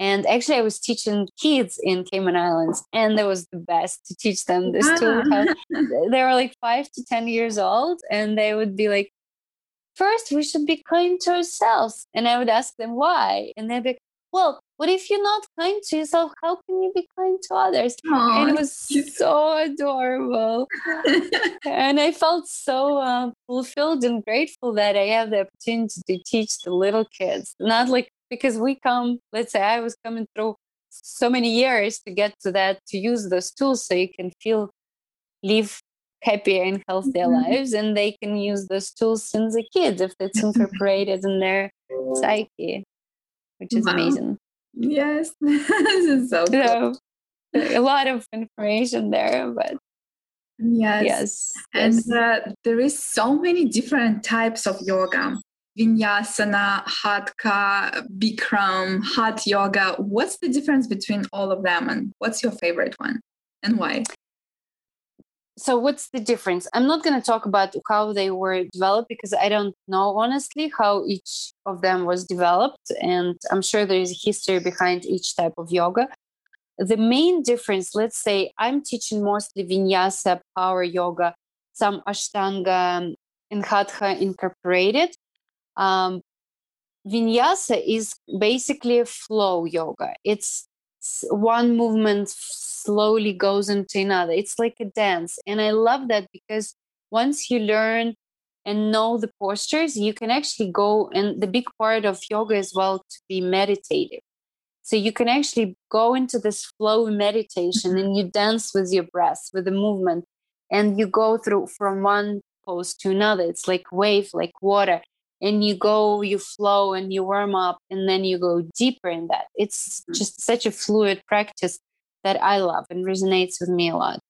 And actually i was teaching kids in cayman islands and that was the best to teach them this tool ah. they were like five to ten years old and they would be like first we should be kind to ourselves. And i would ask them why. And they'd be like, well what if you're not kind to yourself? How can you be kind to others? And it was so adorable. [LAUGHS] And i felt so uh, fulfilled and grateful that i have the opportunity to teach the little kids. Not like because we come let's say i was coming through so many years to get to that to use those tools so you can feel live happier and healthier Mhm. lives and they can use those tools since a kid if it's [LAUGHS] incorporated in their psyche which is Wow. amazing yes, [LAUGHS] this is so cool. so a lot of information there but Yes. yes, And yes. uh, there is so many different types of yoga. Vinyasana, Hatha, Bikram, Hat Yoga. What's the difference between all of them and what's your favorite one and why? So what's the difference? I'm not going to talk about how they were developed because i don't know honestly how each of them was developed and i'm sure there is a history behind each type of yoga. The main difference let's say i'm teaching mostly vinyasa power yoga some ashtanga and hatha incorporated. Um, vinyasa is basically a flow yoga. It's one movement slowly goes into another. It's like a dance. And i love that because once you learn and know the postures you can actually go and the big part of yoga as well to be meditative. So you can actually go into this flow meditation and you dance with your breath with the movement and you go through from one pose to another. It's like wave like water. And you go you flow and you warm up and then you go deeper in that. It's Mhm. just such a fluid practice that i love and resonates with me a lot.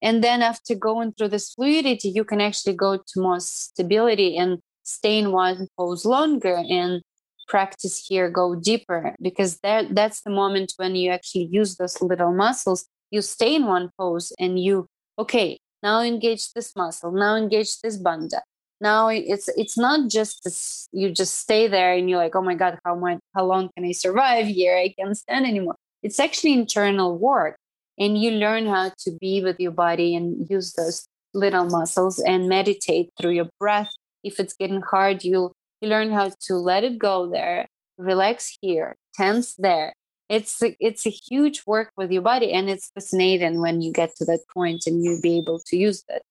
And then after going through this fluidity you can actually go to more stability and stay in one pose longer and practice here go deeper because that that's the moment when you actually use those little muscles. You stay in one pose and you okay now engage this muscle now engage this bandha. Now it's it's not just this, you just stay there and you're like oh my god how much how long can i survive here? I can't stand anymore it's actually internal work and you learn how to be with your body and use those little muscles and meditate through your breath. If it's getting hard you you learn how to let it go there relax here tense there. It's a, it's a huge work with your body and it's fascinating when you get to that point and you be able to use that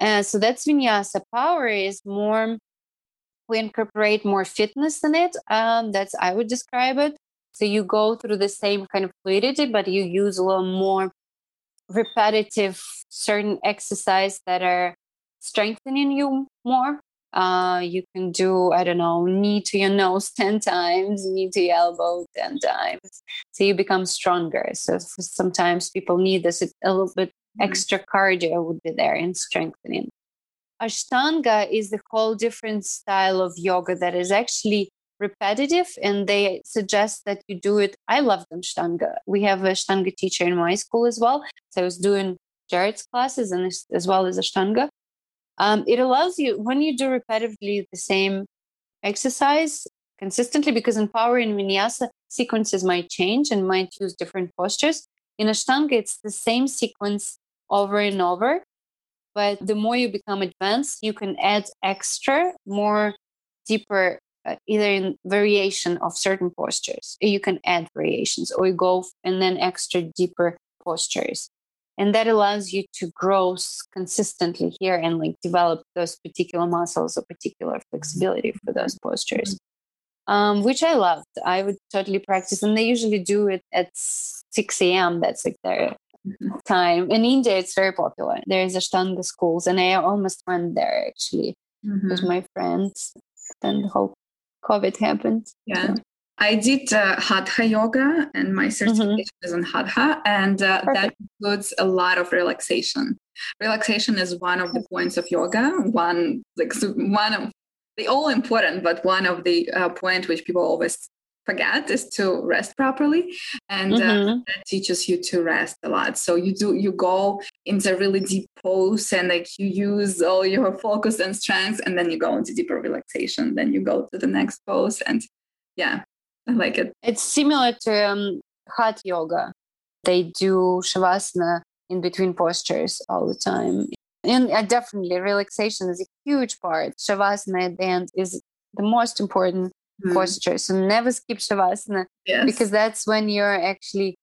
uh, so that's vinyasa power is more we incorporate more fitness in it. Um, that's i would describe it so you go through the same kind of fluidity but you use a little more repetitive certain exercise that are strengthening you more. Uh, you can do i don't know knee to your nose [LAUGHS] 10 times knee to your elbow 10 times. So you become stronger. So sometimes people need this a little bit extra cardio would be there in strengthening. Ashtanga is the whole different style of yoga that is actually repetitive and they suggest that you do it i love them ashtanga we have a ashtanga teacher in my school as well so i was doing jared's classes and as, as well as ashtanga um, it allows you when you do repetitively the same exercise consistently because in power and vinyasa sequences might change and might use different postures. In Ashtanga, it's the same sequence over and over. But the more you become advanced, you can add extra, more deeper, uh, either in variation of certain postures. You can add variations or you go and then extra deeper postures. And that allows you to grow consistently here and like develop those particular muscles or particular flexibility for those postures um, which I loved. I would totally practice, and they usually do it at 6 a.m. That's like their mm-hmm. time. In India, it's very popular. There is Ashtanga schools, and I almost went there actually mm-hmm. with my friends. Then the whole COVID happened. Yeah. So. I did uh, Hatha yoga, and my mm-hmm. certification mm-hmm. is in Hatha, and uh, that includes a lot of relaxation. Relaxation is one of the points of yoga. One like one of they all important, but one of the uh, point which people always forget is to rest properly and uh, mm-hmm. uh, that teaches you to rest a lot. So you do you go into really deep pose and like you use all your focus and strength and then you go into deeper relaxation. Then you go to the next pose and yeah i like it. It's similar to um, hot yoga. They do shavasana in between postures all the time. And uh, definitely relaxation is a huge part. Shavasana at the end is the most important mm. posture so never skip shavasana yes. because that's when you're actually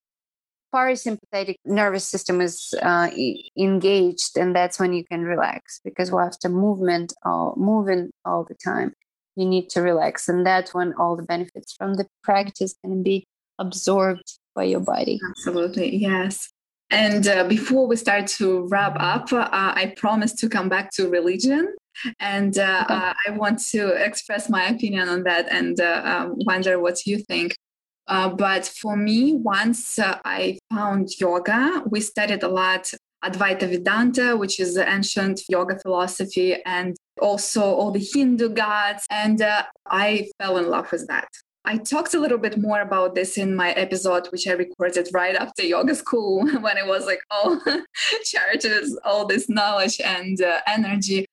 parasympathetic nervous system is uh, engaged and that's when you can relax because after movement all moving all the time you need to relax and that's when all the benefits from the practice can be absorbed by your body absolutely yes and uh, before we start to wrap up, uh, I promise to come back to religion. And uh, okay. Uh, I want to express my opinion on that and uh, um, wonder what you think. Uh, but for me, once I found yoga, we studied a lot Advaita Vedanta, which is the ancient yoga philosophy, and also all the Hindu gods. And I fell in love with that. I talked a little bit more about this in my episode, which I recorded right after yoga school [LAUGHS] when it was like, oh, [LAUGHS] charges all this knowledge and uh, energy.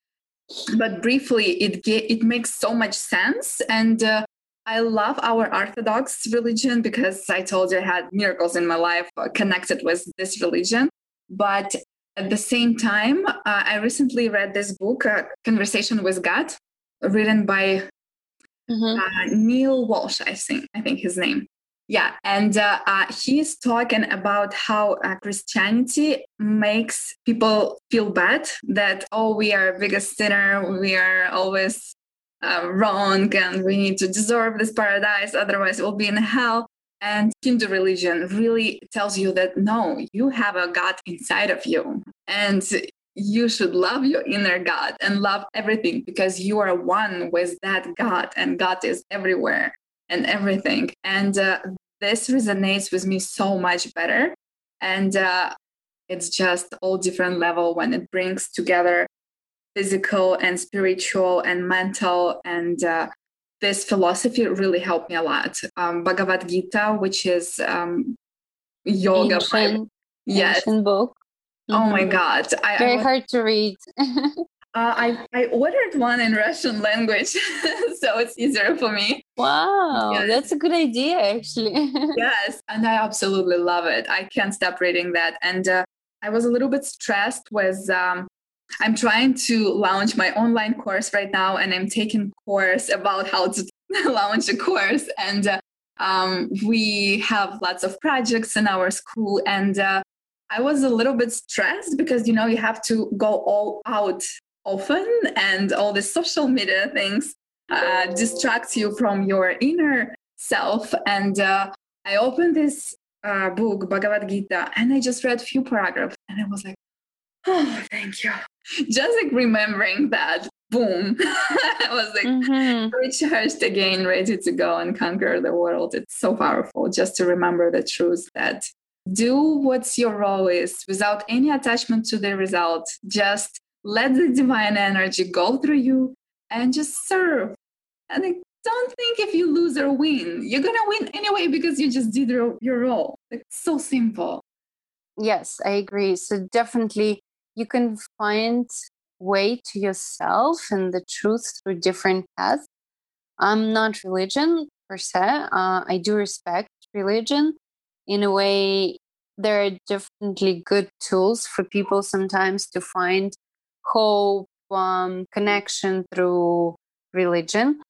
But briefly, it it makes so much sense, and uh, I love our Orthodox religion because I told you I had miracles in my life uh, connected with this religion. But at the same time, uh, I recently read this book, uh, Conversation with God, written by mm-hmm. uh, Neale Walsch, I think, I think his name. Yeah, and uh, uh, he's talking about how uh, Christianity makes people feel bad that oh, we are biggest sinner, we are always uh, wrong, and we need to deserve this paradise, otherwise we'll be in hell. And Hindu religion really tells you that no, you have a God inside of you, and you should love your inner God and love everything because you are one with that God and God is everywhere and everything. And uh, this resonates with me so much better. And uh, it's just all different level when it brings together physical and spiritual and mental and uh, this philosophy really helped me a lot. Um, Bhagavad Gita, which is um, yoga, ancient, yes, ancient book. Oh my mm-hmm. God. I, Very I, hard to read. [LAUGHS] uh, I, I ordered one in Russian language, [LAUGHS] so it's easier for me. Wow, yes. that's a good idea, actually. [LAUGHS] yes, and I absolutely love it. I can't stop reading that. And uh, I was a little bit stressed with. Um, I'm trying to launch my online course right now, and I'm taking course about how to launch a course. And uh, um, we have lots of projects in our school, and uh, I was a little bit stressed because you know you have to go all out often, and all the social media things uh, distract you from your inner self. And uh, I opened this uh, book, Bhagavad Gita, and I just read a few paragraphs, and I was like, "Oh, thank you." Just like remembering that, boom, [LAUGHS] I was like mm-hmm. recharged again, ready to go and conquer the world. It's so powerful just to remember the truth that do what your role is without any attachment to the result. Just let the divine energy go through you and just serve. And don't think if you lose or win, you're gonna win anyway because you just did your, your role. It's so simple. Yes, I agree. So definitely you can find way to yourself and the truth through different paths. I'm not religion per se. Uh, I do respect religion. In a way, there are definitely good tools for people sometimes to find hope, um, connection through religion.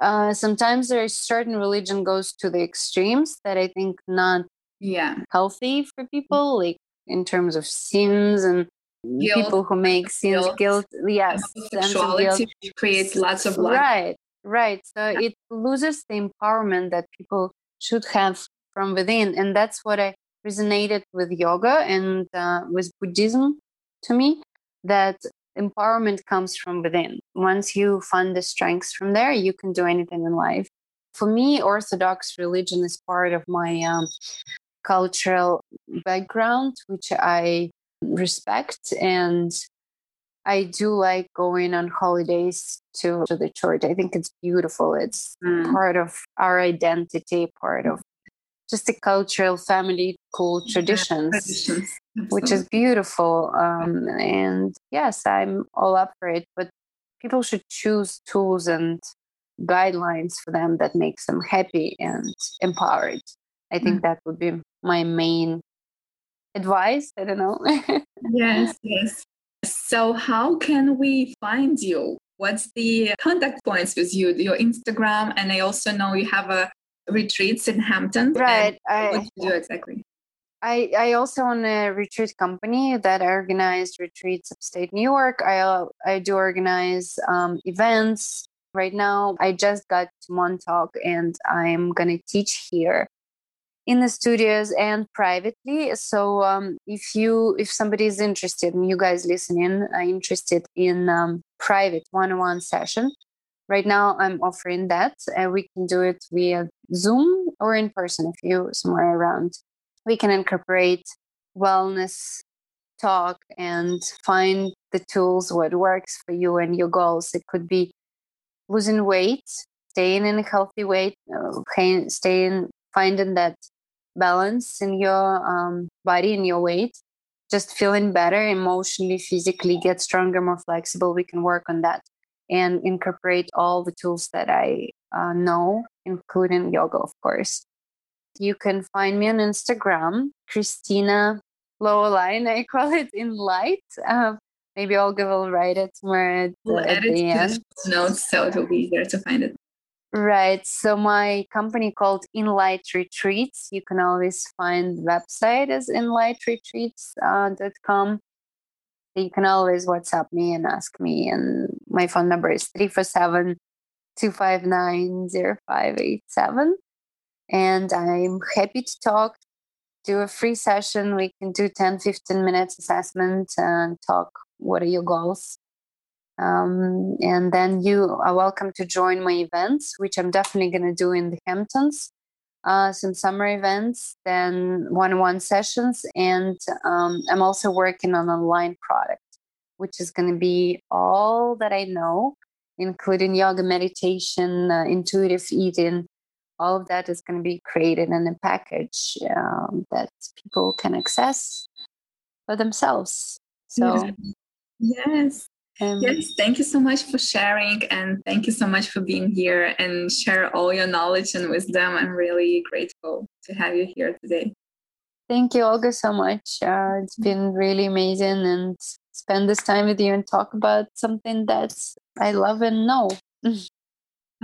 Uh, sometimes there is certain religion goes to the extremes that I think not yeah healthy for people, like in terms of sins and Guilt, people who make sins, guilt, guilt, yes, guilt. sexuality creates lots of. Right, right. So it loses the empowerment that people should have from within, and that's what I resonated with yoga and uh, with Buddhism to me. That empowerment comes from within. Once you find the strengths from there, you can do anything in life. For me, Orthodox religion is part of my um, cultural background, which I respect. And I do like going on holidays to, to the church. I think it's beautiful. It's Mm. part of our identity, part of just the cultural family cool traditions Traditions. which is beautiful. Um, and yes, I'm all up for it. But people should choose tools and guidelines for them that makes them happy and empowered. I think that would be my main advice. I don't know. [LAUGHS] yes, yes. So, how can we find you? What's the contact points with you? Your Instagram, and I also know you have a retreats in Hampton. right. What I, do you do exactly? I, I also own a retreat company that organized retreats upstate New York. I, uh, I do organize um, events. Right now, I just got to Montauk and I'm going to teach here in the studios and privately. So um, if you if somebody is interested, and you guys listening are interested in um, private one-on-one session, right now I'm offering that. and we can do it via Zoom or in person if you somewhere around. We can incorporate wellness talk and find the tools what works for you and your goals. It could be losing weight staying in a healthy weight uh, staying finding that balance in your um, body and your weight. Just feeling better emotionally physically get stronger more flexible we can work on that and incorporate all the tools that i uh, know including yoga of course you can find me on Instagram, Christina lower line, [LAUGHS] I call it in light. Uh, maybe Olga will write it somewhere at, We'll at the end. notes so it will be easier to find it. Right. So my company called Inlight Retreats. You can always find the website as inlightretreats.com. You can always WhatsApp me and ask me. And my phone number is 347 259 0587. And I'm happy to talk, do a free session. We can do 10, 15 minutes assessment and talk what are your goals. Um, and then you are welcome to join my events, which I'm definitely going to do in the Hamptons. Uh, some summer events, then one-on-one sessions, and um, I'm also working on an online product, which is going to be all that I know, including yoga, meditation, uh, intuitive eating. All of that is going to be created in a package um, that people can access for themselves. So, Yes. Um, Yes, thank you so much for sharing and thank you so much for being here and share all your knowledge and wisdom. I'm really grateful to have you here today. Thank you, Olga, so much. Uh, it's been really amazing and spend this time with you and talk about something that I love and know. [LAUGHS]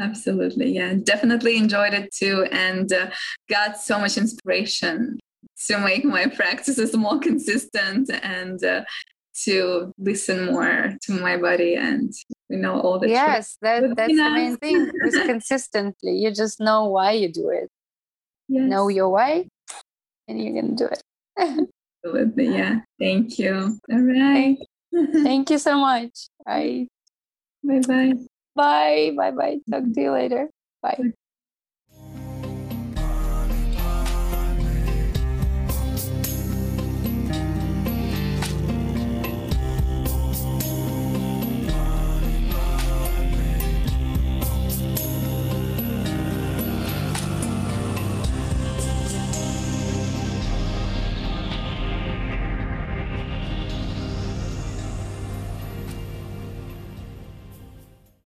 Absolutely. Yeah, definitely enjoyed it too and uh, got so much inspiration to make my practices more consistent and uh, to listen more to my body and you know all the yes, that, that's the main thing. Is [LAUGHS] consistently, you just know why you do it. Yes, Know your why, and you're gonna do it. [LAUGHS] absolutely. Yeah. Thank you. All right. [LAUGHS] Thank you so much. Bye bye. bye bye bye. Talk to you later. Bye.